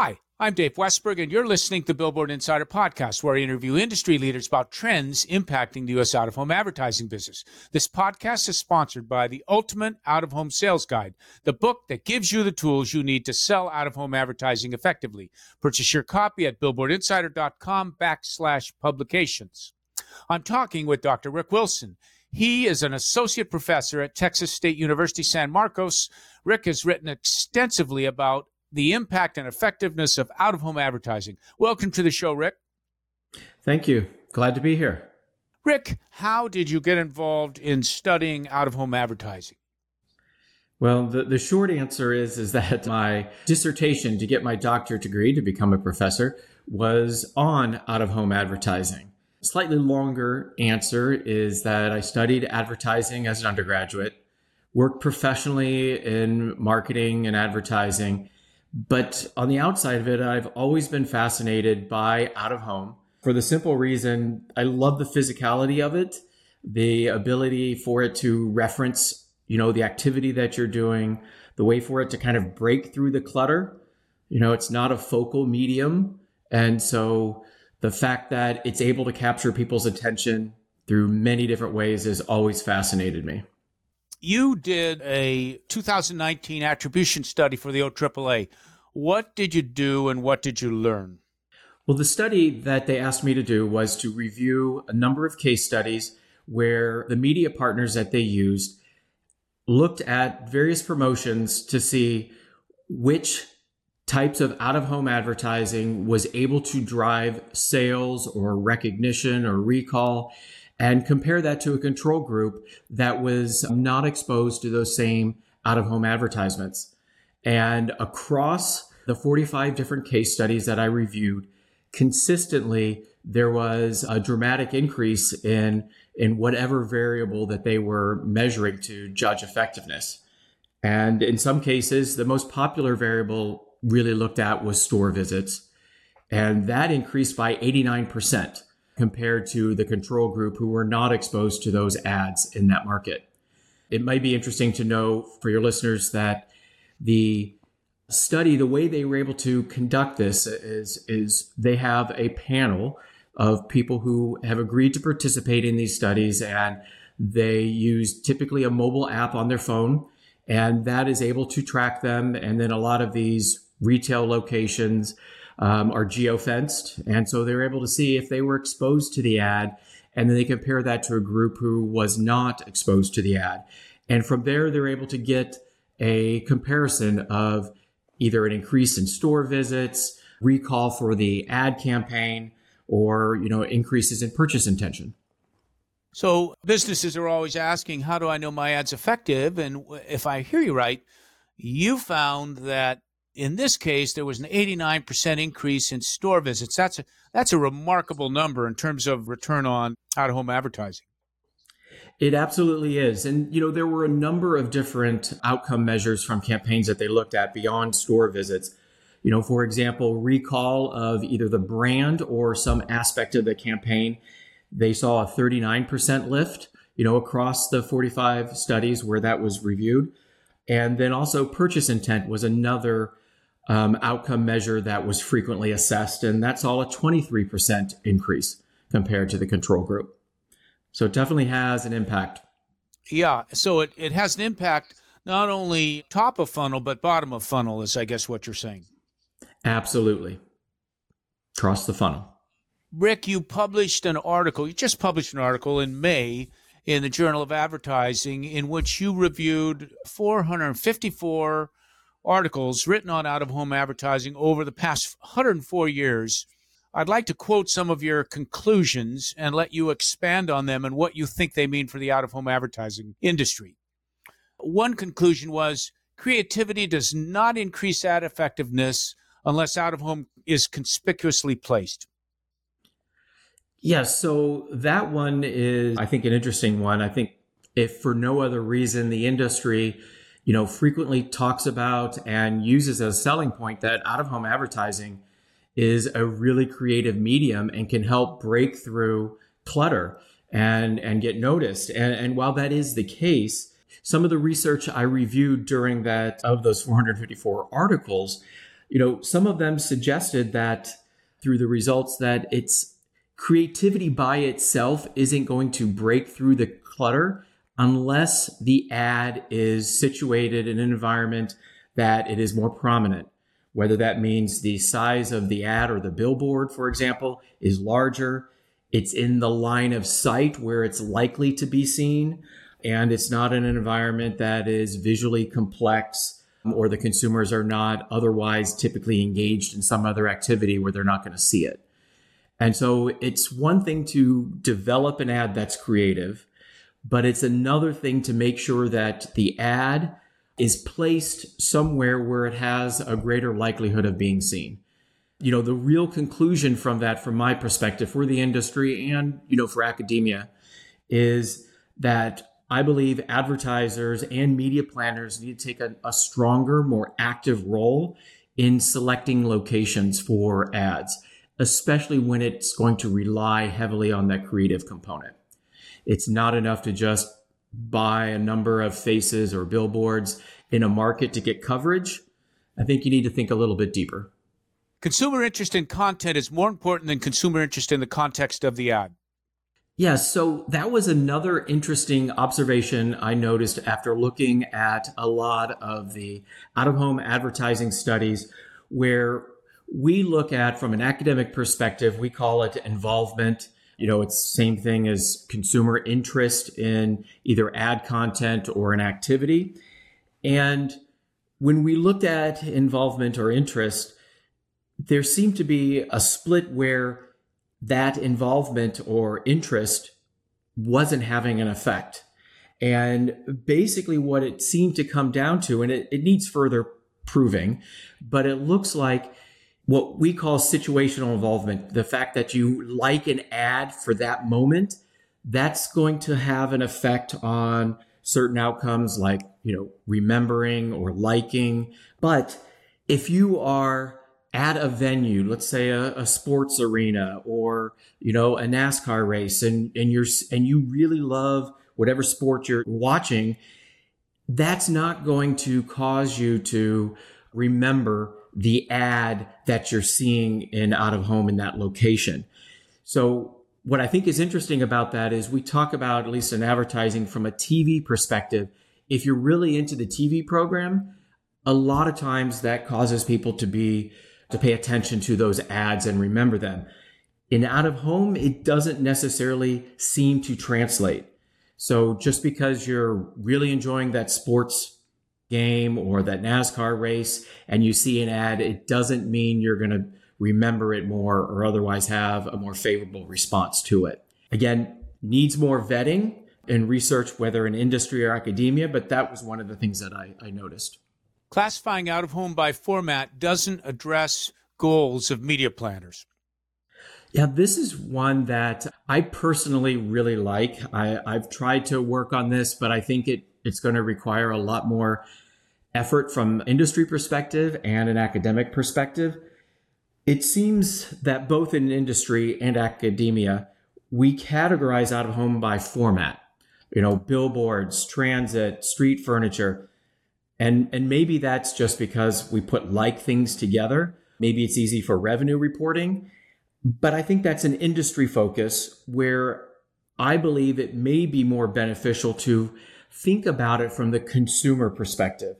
Hi, I'm Dave Westberg, and you're listening to the Billboard Insider Podcast, where I interview industry leaders about trends impacting the U.S. out of home advertising business. This podcast is sponsored by the Ultimate Out of Home Sales Guide, the book that gives you the tools you need to sell out of home advertising effectively. Purchase your copy at billboardinsider.com backslash publications. I'm talking with Dr. Rick Wilson. He is an associate professor at Texas State University San Marcos. Rick has written extensively about the impact and effectiveness of out of home advertising. Welcome to the show, Rick. Thank you. Glad to be here. Rick, how did you get involved in studying out of home advertising? Well, the, the short answer is is that my dissertation to get my doctorate degree to become a professor was on out of home advertising. Slightly longer answer is that I studied advertising as an undergraduate, worked professionally in marketing and advertising, but on the outside of it, I've always been fascinated by out of home for the simple reason I love the physicality of it, the ability for it to reference, you know, the activity that you're doing, the way for it to kind of break through the clutter. You know, it's not a focal medium. And so the fact that it's able to capture people's attention through many different ways has always fascinated me. You did a 2019 attribution study for the OAAA. What did you do and what did you learn? Well, the study that they asked me to do was to review a number of case studies where the media partners that they used looked at various promotions to see which types of out of home advertising was able to drive sales or recognition or recall and compare that to a control group that was not exposed to those same out of home advertisements. And across the 45 different case studies that I reviewed, consistently there was a dramatic increase in in whatever variable that they were measuring to judge effectiveness. And in some cases, the most popular variable really looked at was store visits. And that increased by 89% compared to the control group who were not exposed to those ads in that market. It might be interesting to know for your listeners that the study, the way they were able to conduct this is, is they have a panel of people who have agreed to participate in these studies and they use typically a mobile app on their phone and that is able to track them. And then a lot of these retail locations um, are geofenced. And so they're able to see if they were exposed to the ad. And then they compare that to a group who was not exposed to the ad. And from there, they're able to get a comparison of either an increase in store visits, recall for the ad campaign, or you know increases in purchase intention. So businesses are always asking, how do I know my ad's effective? And if I hear you right, you found that in this case, there was an 89% increase in store visits. That's a, that's a remarkable number in terms of return on out of home advertising. It absolutely is. And, you know, there were a number of different outcome measures from campaigns that they looked at beyond store visits. You know, for example, recall of either the brand or some aspect of the campaign. They saw a 39% lift, you know, across the 45 studies where that was reviewed. And then also purchase intent was another um, outcome measure that was frequently assessed, and that's all a 23% increase compared to the control group. So it definitely has an impact. Yeah, so it, it has an impact not only top of funnel, but bottom of funnel, is I guess what you're saying. Absolutely. Across the funnel. Rick, you published an article, you just published an article in May in the Journal of Advertising in which you reviewed 454 articles written on out of home advertising over the past 104 years. I'd like to quote some of your conclusions and let you expand on them and what you think they mean for the out of home advertising industry. One conclusion was creativity does not increase ad effectiveness unless out of home is conspicuously placed. Yes, so that one is, I think, an interesting one. I think if for no other reason, the industry you know, frequently talks about and uses as a selling point that out of home advertising is a really creative medium and can help break through clutter and and get noticed. And, and while that is the case, some of the research I reviewed during that of those 454 articles, you know, some of them suggested that through the results that it's creativity by itself isn't going to break through the clutter unless the ad is situated in an environment that it is more prominent. Whether that means the size of the ad or the billboard, for example, is larger. It's in the line of sight where it's likely to be seen. And it's not in an environment that is visually complex or the consumers are not otherwise typically engaged in some other activity where they're not going to see it. And so it's one thing to develop an ad that's creative, but it's another thing to make sure that the ad is placed somewhere where it has a greater likelihood of being seen. You know, the real conclusion from that, from my perspective, for the industry and, you know, for academia, is that I believe advertisers and media planners need to take a, a, stronger, more active role in selecting locations for ads, especially when it's going to rely heavily on that creative component. It's not enough to just buy a number of faces or billboards in a market to get coverage. I think you need to think a little bit deeper. Consumer interest in content is more important than consumer interest in the context of the ad. Yeah, so that was another interesting observation I noticed after looking at a lot of the out of home advertising studies where we look at from an academic perspective, we call it involvement. You know, it's same thing as consumer interest in either ad content or an activity. And when we looked at involvement or interest, there seemed to be a split where that involvement or interest wasn't having an effect. And basically, what it seemed to come down to, and it, it needs further proving, but it looks like what we call situational involvement the fact that you like an ad for that moment, that's going to have an effect on certain outcomes like, you know, remembering or liking. But if you are at a venue, let's say a, a, sports arena or you know a NASCAR race, and and you're and you really love whatever sport you're watching, that's not going to cause you to remember the ad that you're seeing in out of home in that location. So what I think is interesting about that is we talk about at least in advertising from a TV perspective. If you're really into the TV program, a lot of times that causes people to be to pay attention to those ads and remember them. In out of home, it doesn't necessarily seem to translate. So just because you're really enjoying that sports game or that NASCAR race and you see an ad, it doesn't mean you're going to remember it more or otherwise have a more favorable response to it. Again, needs more vetting and research, whether in industry or academia, but that was one of the things that I, I noticed. Classifying out of home by format doesn't address goals of media planners. Yeah, this is one that I personally really like. I, have tried to work on this, but I think it, it's going to require a lot more effort from industry perspective and an academic perspective. It seems that both in industry and academia, we categorize out of home by format. You know, billboards, transit, street furniture. And, and maybe that's just because we put like things together. Maybe it's easy for revenue reporting. But I think that's an industry focus where I believe it may be more beneficial to think about it from the consumer perspective.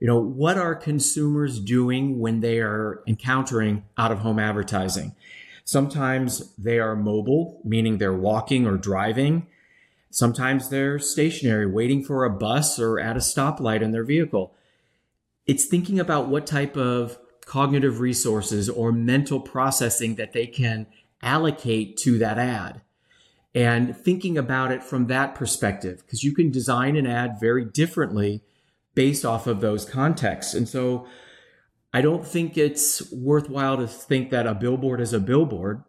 You know, what are consumers doing when they are encountering out of home advertising? Sometimes they are mobile, meaning they're walking or driving. Sometimes they're stationary, waiting for a bus or at a stoplight in their vehicle. It's thinking about what type of cognitive resources or mental processing that they can allocate to that ad and thinking about it from that perspective because you can design an ad very differently based off of those contexts. And so I don't think it's worthwhile to think that a billboard is a billboard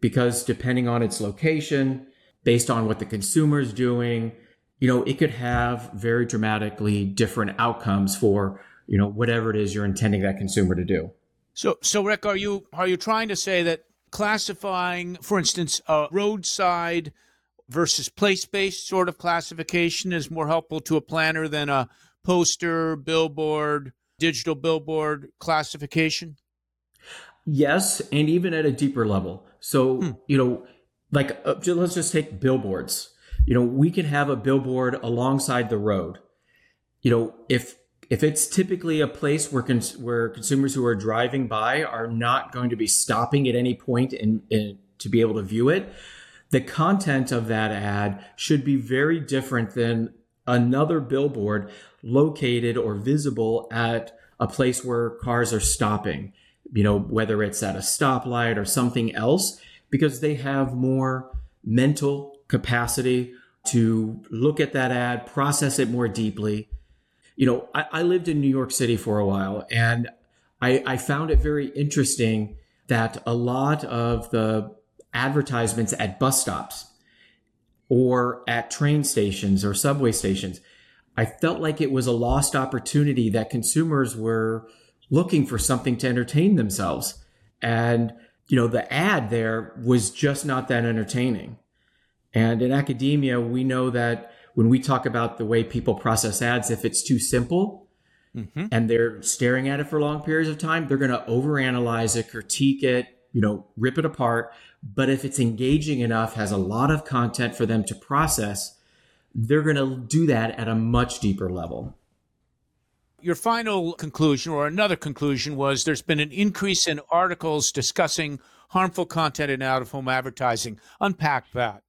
because depending on its location, based on what the consumer is doing, you know, it could have very dramatically different outcomes for, you know, whatever it is you're intending that consumer to do. So, so Rick, are you are you trying to say that classifying, for instance, a roadside versus place-based sort of classification is more helpful to a planner than a poster, billboard, digital billboard classification? Yes, and even at a deeper level. So, hmm. you know, like uh, let's just take billboards. You know, we can have a billboard alongside the road. You know, if if it's typically a place where cons- where consumers who are driving by are not going to be stopping at any point in, in to be able to view it, the content of that ad should be very different than another billboard located or visible at a place where cars are stopping. You know, whether it's at a stoplight or something else, because they have more mental capacity to look at that ad, process it more deeply you know, I, I lived in New York City for a while and I, I found it very interesting that a lot of the advertisements at bus stops or at train stations or subway stations, I felt like it was a lost opportunity that consumers were looking for something to entertain themselves. And, you know, the ad there was just not that entertaining. And in academia, we know that when we talk about the way people process ads, if it's too simple mm-hmm. and they're staring at it for long periods of time, they're going to overanalyze it, critique it, you know, rip it apart. But if it's engaging enough, has a lot of content for them to process, they're going to do that at a much deeper level. Your final conclusion, or another conclusion, was there's been an increase in articles discussing harmful content in out of home advertising. Unpack that.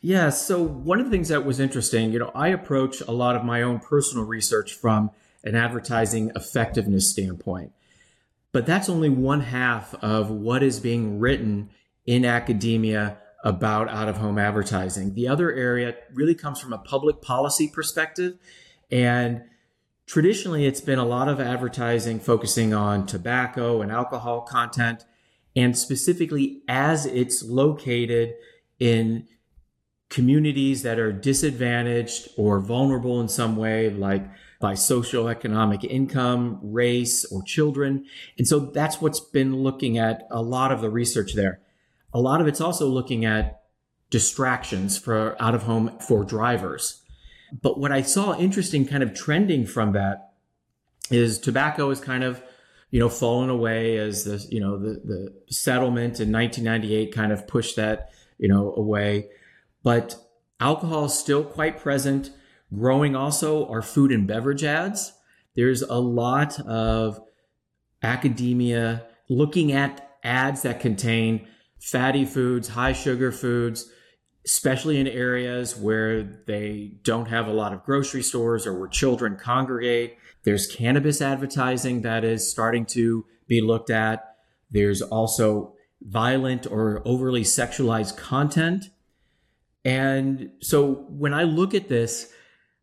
Yeah. So one of the things that was interesting, you know, I approach a lot of my own personal research from an advertising effectiveness standpoint. But that's only one half of what is being written in academia about out of home advertising. The other area really comes from a public policy perspective. And traditionally, it's been a lot of advertising focusing on tobacco and alcohol content, and specifically as it's located in communities that are disadvantaged or vulnerable in some way, like by social economic income, race, or children. And so that's what's been looking at a lot of the research there. A lot of it's also looking at distractions for out of home for drivers. But what I saw interesting kind of trending from that is tobacco is kind of you know fallen away as the you know the the settlement in 1998 kind of pushed that you know away but alcohol is still quite present. Growing also are food and beverage ads. There's a lot of academia looking at ads that contain fatty foods, high sugar foods, especially in areas where they don't have a lot of grocery stores or where children congregate. There's cannabis advertising that is starting to be looked at. There's also violent or overly sexualized content and so when I look at this,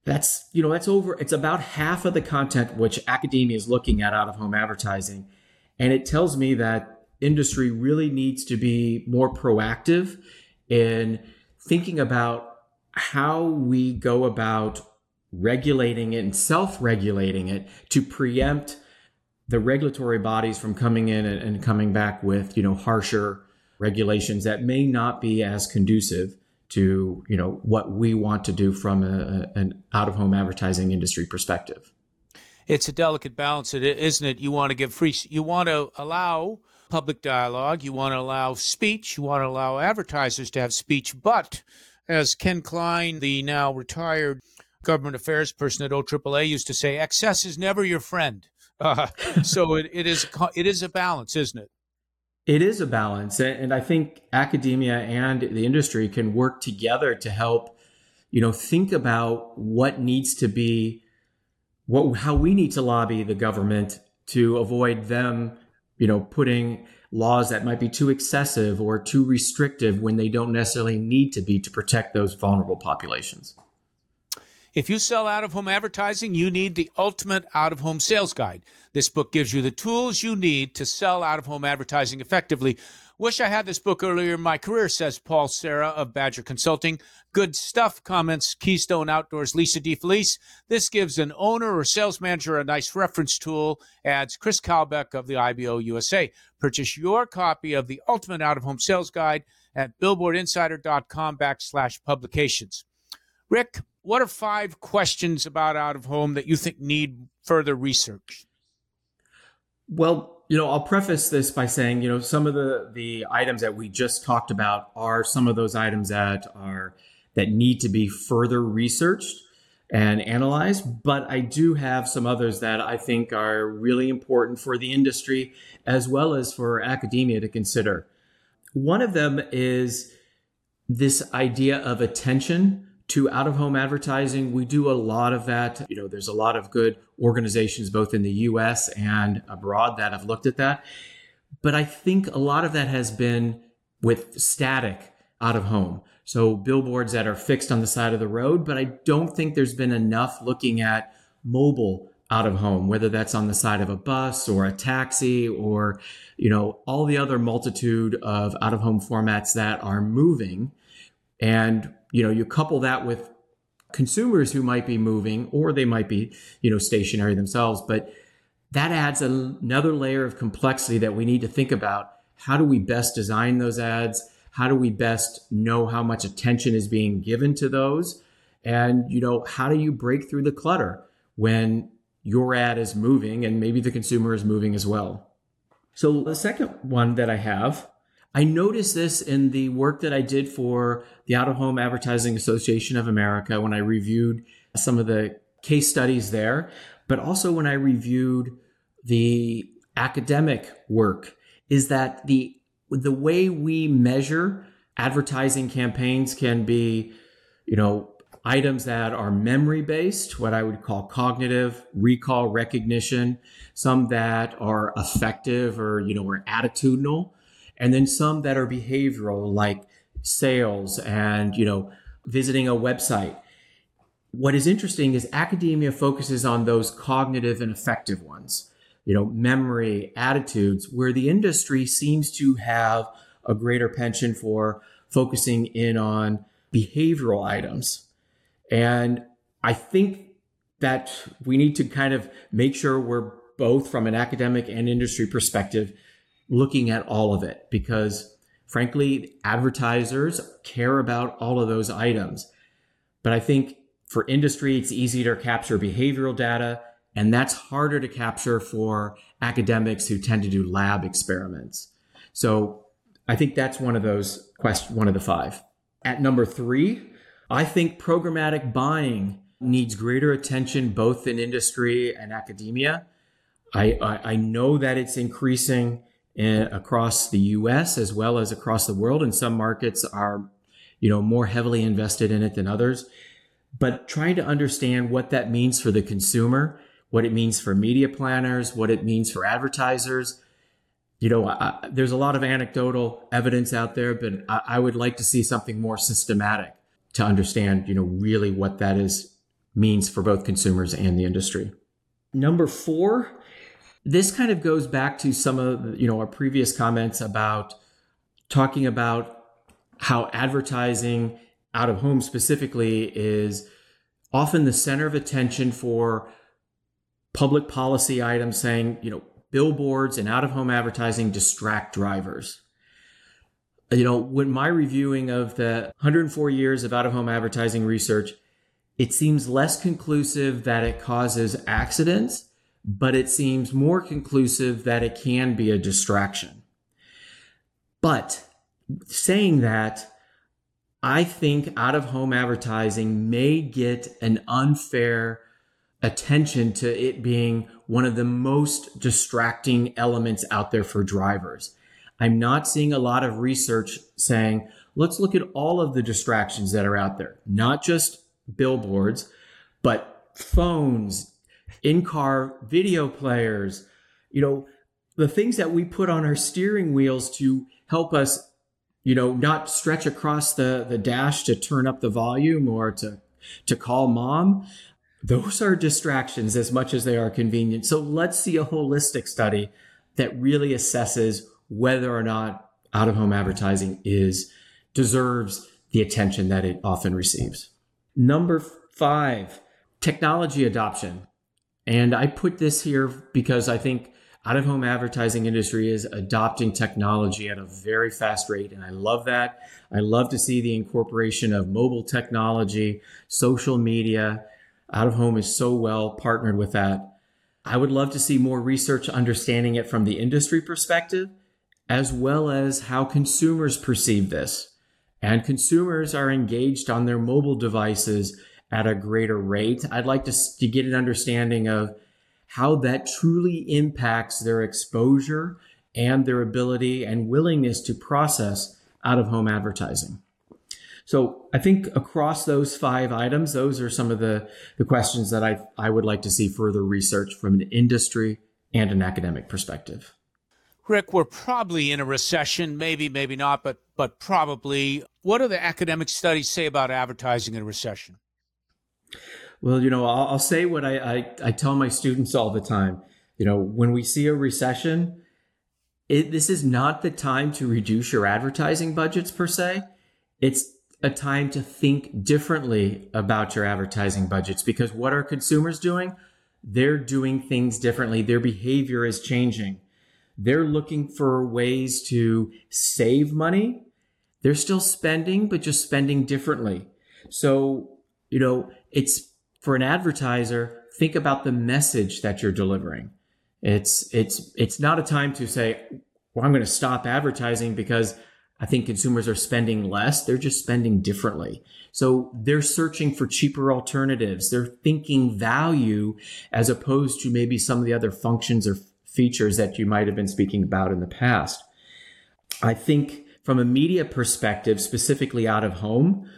that's, you know, that's over, it's about half of the content which academia is looking at out of home advertising. And it tells me that industry really needs to be more proactive in thinking about how we go about regulating it and self regulating it to preempt the regulatory bodies from coming in and, and, coming back with, you know, harsher regulations that may not be as conducive to you know what we want to do from a, an out of home advertising industry perspective. It's a delicate balance, isn't it? You want to give free, you want to allow public dialogue, you want to allow speech, you want to allow advertisers to have speech, but as Ken Klein, the now retired government affairs person at OAAA, used to say, excess is never your friend. Uh, so it, it is it is a balance, isn't it? It is a balance. And I think academia and the industry can work together to help, you know, think about what needs to be, what, how we need to lobby the government to avoid them, you know, putting laws that might be too excessive or too restrictive when they don't necessarily need to be to protect those vulnerable populations. If you sell out of home advertising, you need the ultimate out of home sales guide. This book gives you the tools you need to sell out of home advertising effectively. Wish I had this book earlier in my career, says Paul Serra of Badger Consulting. Good stuff, comments Keystone Outdoors Lisa DeFelice. This gives an owner or sales manager a nice reference tool, adds Chris Kalbeck of the IBO USA. Purchase your copy of the Ultimate Out of Home Sales Guide at billboardinsider.com backslash publications. Rick, what are five questions about out of home that you think need further research? Well, you know, I'll preface this by saying, you know, some of the the items that we just talked about are some of those items that are that need to be further researched and analyzed, but I do have some others that I think are really important for the industry as well as for academia to consider. One of them is this idea of attention to out of home advertising. We do a lot of that. You know, there's a lot of good organizations both in the US and abroad that have looked at that. But I think a lot of that has been with static out of home. So billboards that are fixed on the side of the road, but I don't think there's been enough looking at mobile out of home, whether that's on the side of a bus or a taxi or, you know, all the other multitude of out of home formats that are moving. And, you know, you couple that with consumers who might be moving or they might be, you know, stationary themselves, but that adds another layer of complexity that we need to think about. How do we best design those ads? how do we best know how much attention is being given to those and you know how do you break through the clutter when your ad is moving and maybe the consumer is moving as well so the second one that i have i noticed this in the work that i did for the out of home advertising association of america when i reviewed some of the case studies there but also when i reviewed the academic work is that the the way we measure advertising campaigns can be, you know, items that are memory based, what I would call cognitive, recall, recognition, some that are affective or, you know, or attitudinal, and then some that are behavioral, like sales and, you know, visiting a website. What is interesting is academia focuses on those cognitive and affective ones you know, memory, attitudes, where the industry seems to have a greater penchant for focusing in on behavioral items. And I think that we need to kind of make sure we're both from an academic and industry perspective looking at all of it because frankly advertisers care about all of those items but i think for industry it's easy to capture behavioral data and that's harder to capture for academics who tend to do lab experiments. So I think that's one of those questions, one of the five. At number three, I think programmatic buying needs greater attention both in industry and academia. I, I, I know that it's increasing in, across the US as well as across the world, and some markets are, you know, more heavily invested in it than others. But trying to understand what that means for the consumer what it means for media planners, what it means for advertisers. You know, I, there's a lot of anecdotal evidence out there, but I, I would like to see something more systematic to understand, you know, really what that is means for both consumers and the industry. Number four, this kind of goes back to some of you know our previous comments about talking about how advertising out of home specifically is often the center of attention for public policy items saying, you know, billboards and out of home advertising distract drivers. You know, when my reviewing of the 104 years of out of home advertising research, it seems less conclusive that it causes accidents, but it seems more conclusive that it can be a distraction. But saying that, I think out of home advertising may get an unfair attention to it being one of the most distracting elements out there for drivers. I'm not seeing a lot of research saying, let's look at all of the distractions that are out there, not just billboards, but phones, in car video players, you know, the things that we put on our steering wheels to help us, you know, not stretch across the, the dash to turn up the volume or to, to call mom those are distractions as much as they are convenient. So let's see a holistic study that really assesses whether or not out of home advertising is deserves the attention that it often receives. Number five, technology adoption. And I put this here because I think out of home advertising industry is adopting technology at a very fast rate. And I love that. I love to see the incorporation of mobile technology, social media. Out of home is so well partnered with that. I would love to see more research understanding it from the industry perspective, as well as how consumers perceive this. And consumers are engaged on their mobile devices at a greater rate. I'd like to, to get an understanding of how that truly impacts their exposure and their ability and willingness to process out of home advertising. So I think across those five items, those are some of the, the questions that I, I would like to see further research from an industry and an academic perspective. Rick, we're probably in a recession, maybe, maybe not, but but probably. What do the academic studies say about advertising in a recession? Well, you know, I'll, I'll say what I, I, I tell my students all the time. You know, when we see a recession, it, this is not the time to reduce your advertising budgets per se. It's a time to think differently about your advertising budgets because what are consumers doing? They're doing things differently. Their behavior is changing. They're looking for ways to save money. They're still spending, but just spending differently. So, you know, it's for an advertiser, think about the message that you're delivering. It's it's it's not a time to say, well, I'm going to stop advertising because I think consumers are spending less. They're just spending differently. So they're searching for cheaper alternatives. They're thinking value as opposed to maybe some of the other functions or features that you might have been speaking about in the past. I think from a media perspective, specifically out of home,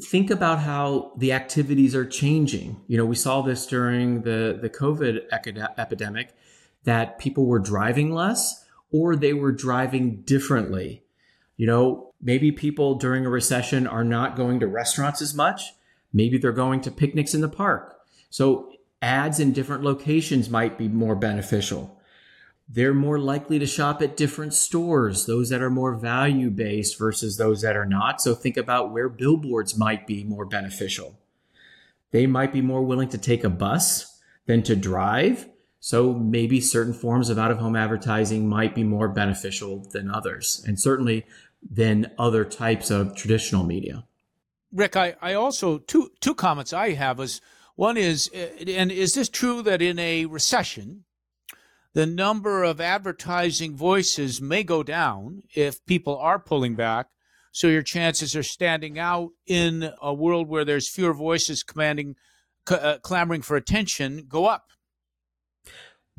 think about how the activities are changing. You know, we saw this during the, the COVID epidemic that people were driving less or they were driving differently. You know, maybe people during a recession are not going to restaurants as much. Maybe they're going to picnics in the park. So ads in different locations might be more beneficial they're more likely to shop at different stores, those that are more value based versus those that are not. So think about where billboards might be more beneficial. They might be more willing to take a bus than to drive. So maybe certain forms of out of home advertising might be more beneficial than others, and certainly than other types of traditional media. Rick, I, I also, two, two comments I have is one is, and is this true that in a recession, the number of advertising voices may go down if people are pulling back. So your chances are standing out in a world where there's fewer voices commanding, uh, clamoring for attention go up.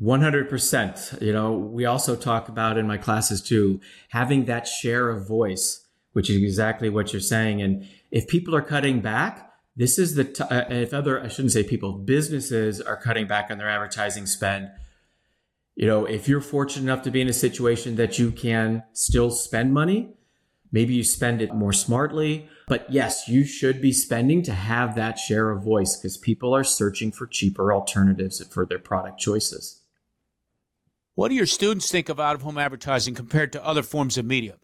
100%. You know, we also talk about in my classes too, having that share of voice, which is exactly what you're saying. And if people are cutting back, this is the, t- uh, if other, I shouldn't say people, businesses are cutting back on their advertising spend you know, if you're fortunate enough to be in a situation that you can still spend money, maybe you spend it more smartly. But yes, you should be spending to have that share of voice because people are searching for cheaper alternatives for their product choices. What do your students think of out of home advertising compared to other forms of media?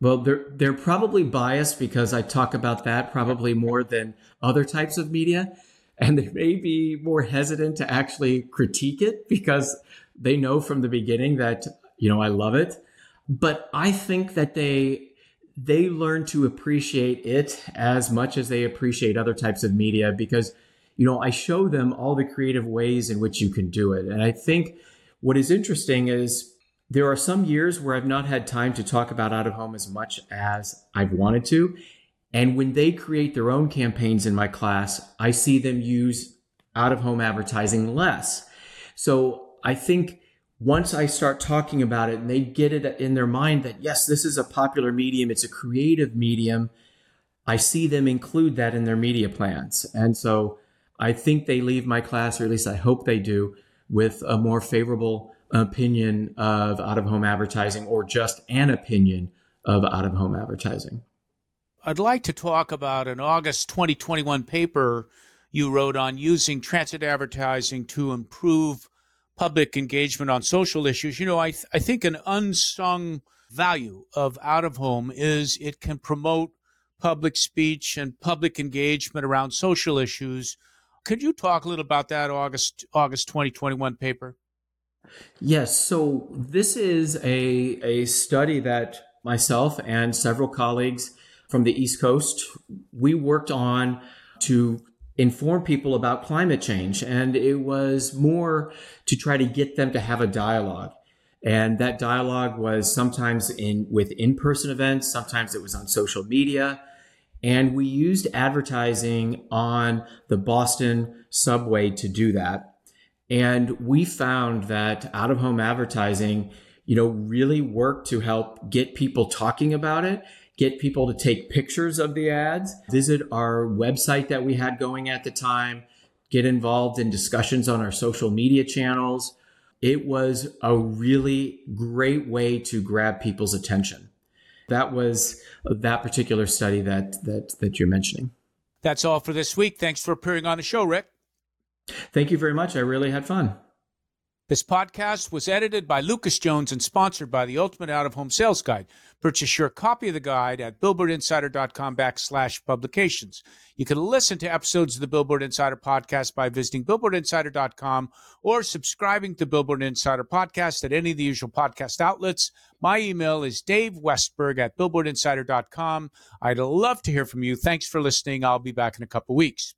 Well, they're they're probably biased because I talk about that probably more than other types of media and they may be more hesitant to actually critique it because they know from the beginning that you know I love it. But I think that they they learn to appreciate it as much as they appreciate other types of media because you know I show them all the creative ways in which you can do it. And I think what is interesting is there are some years where I've not had time to talk about out of home as much as I've wanted to and when they create their own campaigns in my class, I see them use out of home advertising less. So I think once I start talking about it and they get it in their mind that, yes, this is a popular medium, it's a creative medium, I see them include that in their media plans. And so I think they leave my class, or at least I hope they do, with a more favorable opinion of out of home advertising or just an opinion of out of home advertising. I'd like to talk about an August 2021 paper you wrote on using transit advertising to improve public engagement on social issues. You know, I, th- I think an unsung value of out of home is it can promote public speech and public engagement around social issues. Could you talk a little about that August August 2021 paper? Yes. So this is a, a study that myself and several colleagues from the East Coast, we worked on to inform people about climate change. And it was more to try to get them to have a dialogue. And that dialogue was sometimes in with in-person events, sometimes it was on social media. And we used advertising on the Boston subway to do that. And we found that out of home advertising, you know, really worked to help get people talking about it, get people to take pictures of the ads, visit our website that we had going at the time, get involved in discussions on our social media channels. It was a really great way to grab people's attention. That was that particular study that that that you're mentioning. That's all for this week. Thanks for appearing on the show, Rick. Thank you very much. I really had fun. This podcast was edited by Lucas Jones and sponsored by the Ultimate Out of Home Sales Guide. Purchase your copy of the guide at billboardinsider.com backslash publications. You can listen to episodes of the Billboard Insider podcast by visiting billboardinsider.com or subscribing to Billboard Insider podcast at any of the usual podcast outlets. My email is Dave Westberg at billboardinsider.com. I'd love to hear from you. Thanks for listening. I'll be back in a couple weeks.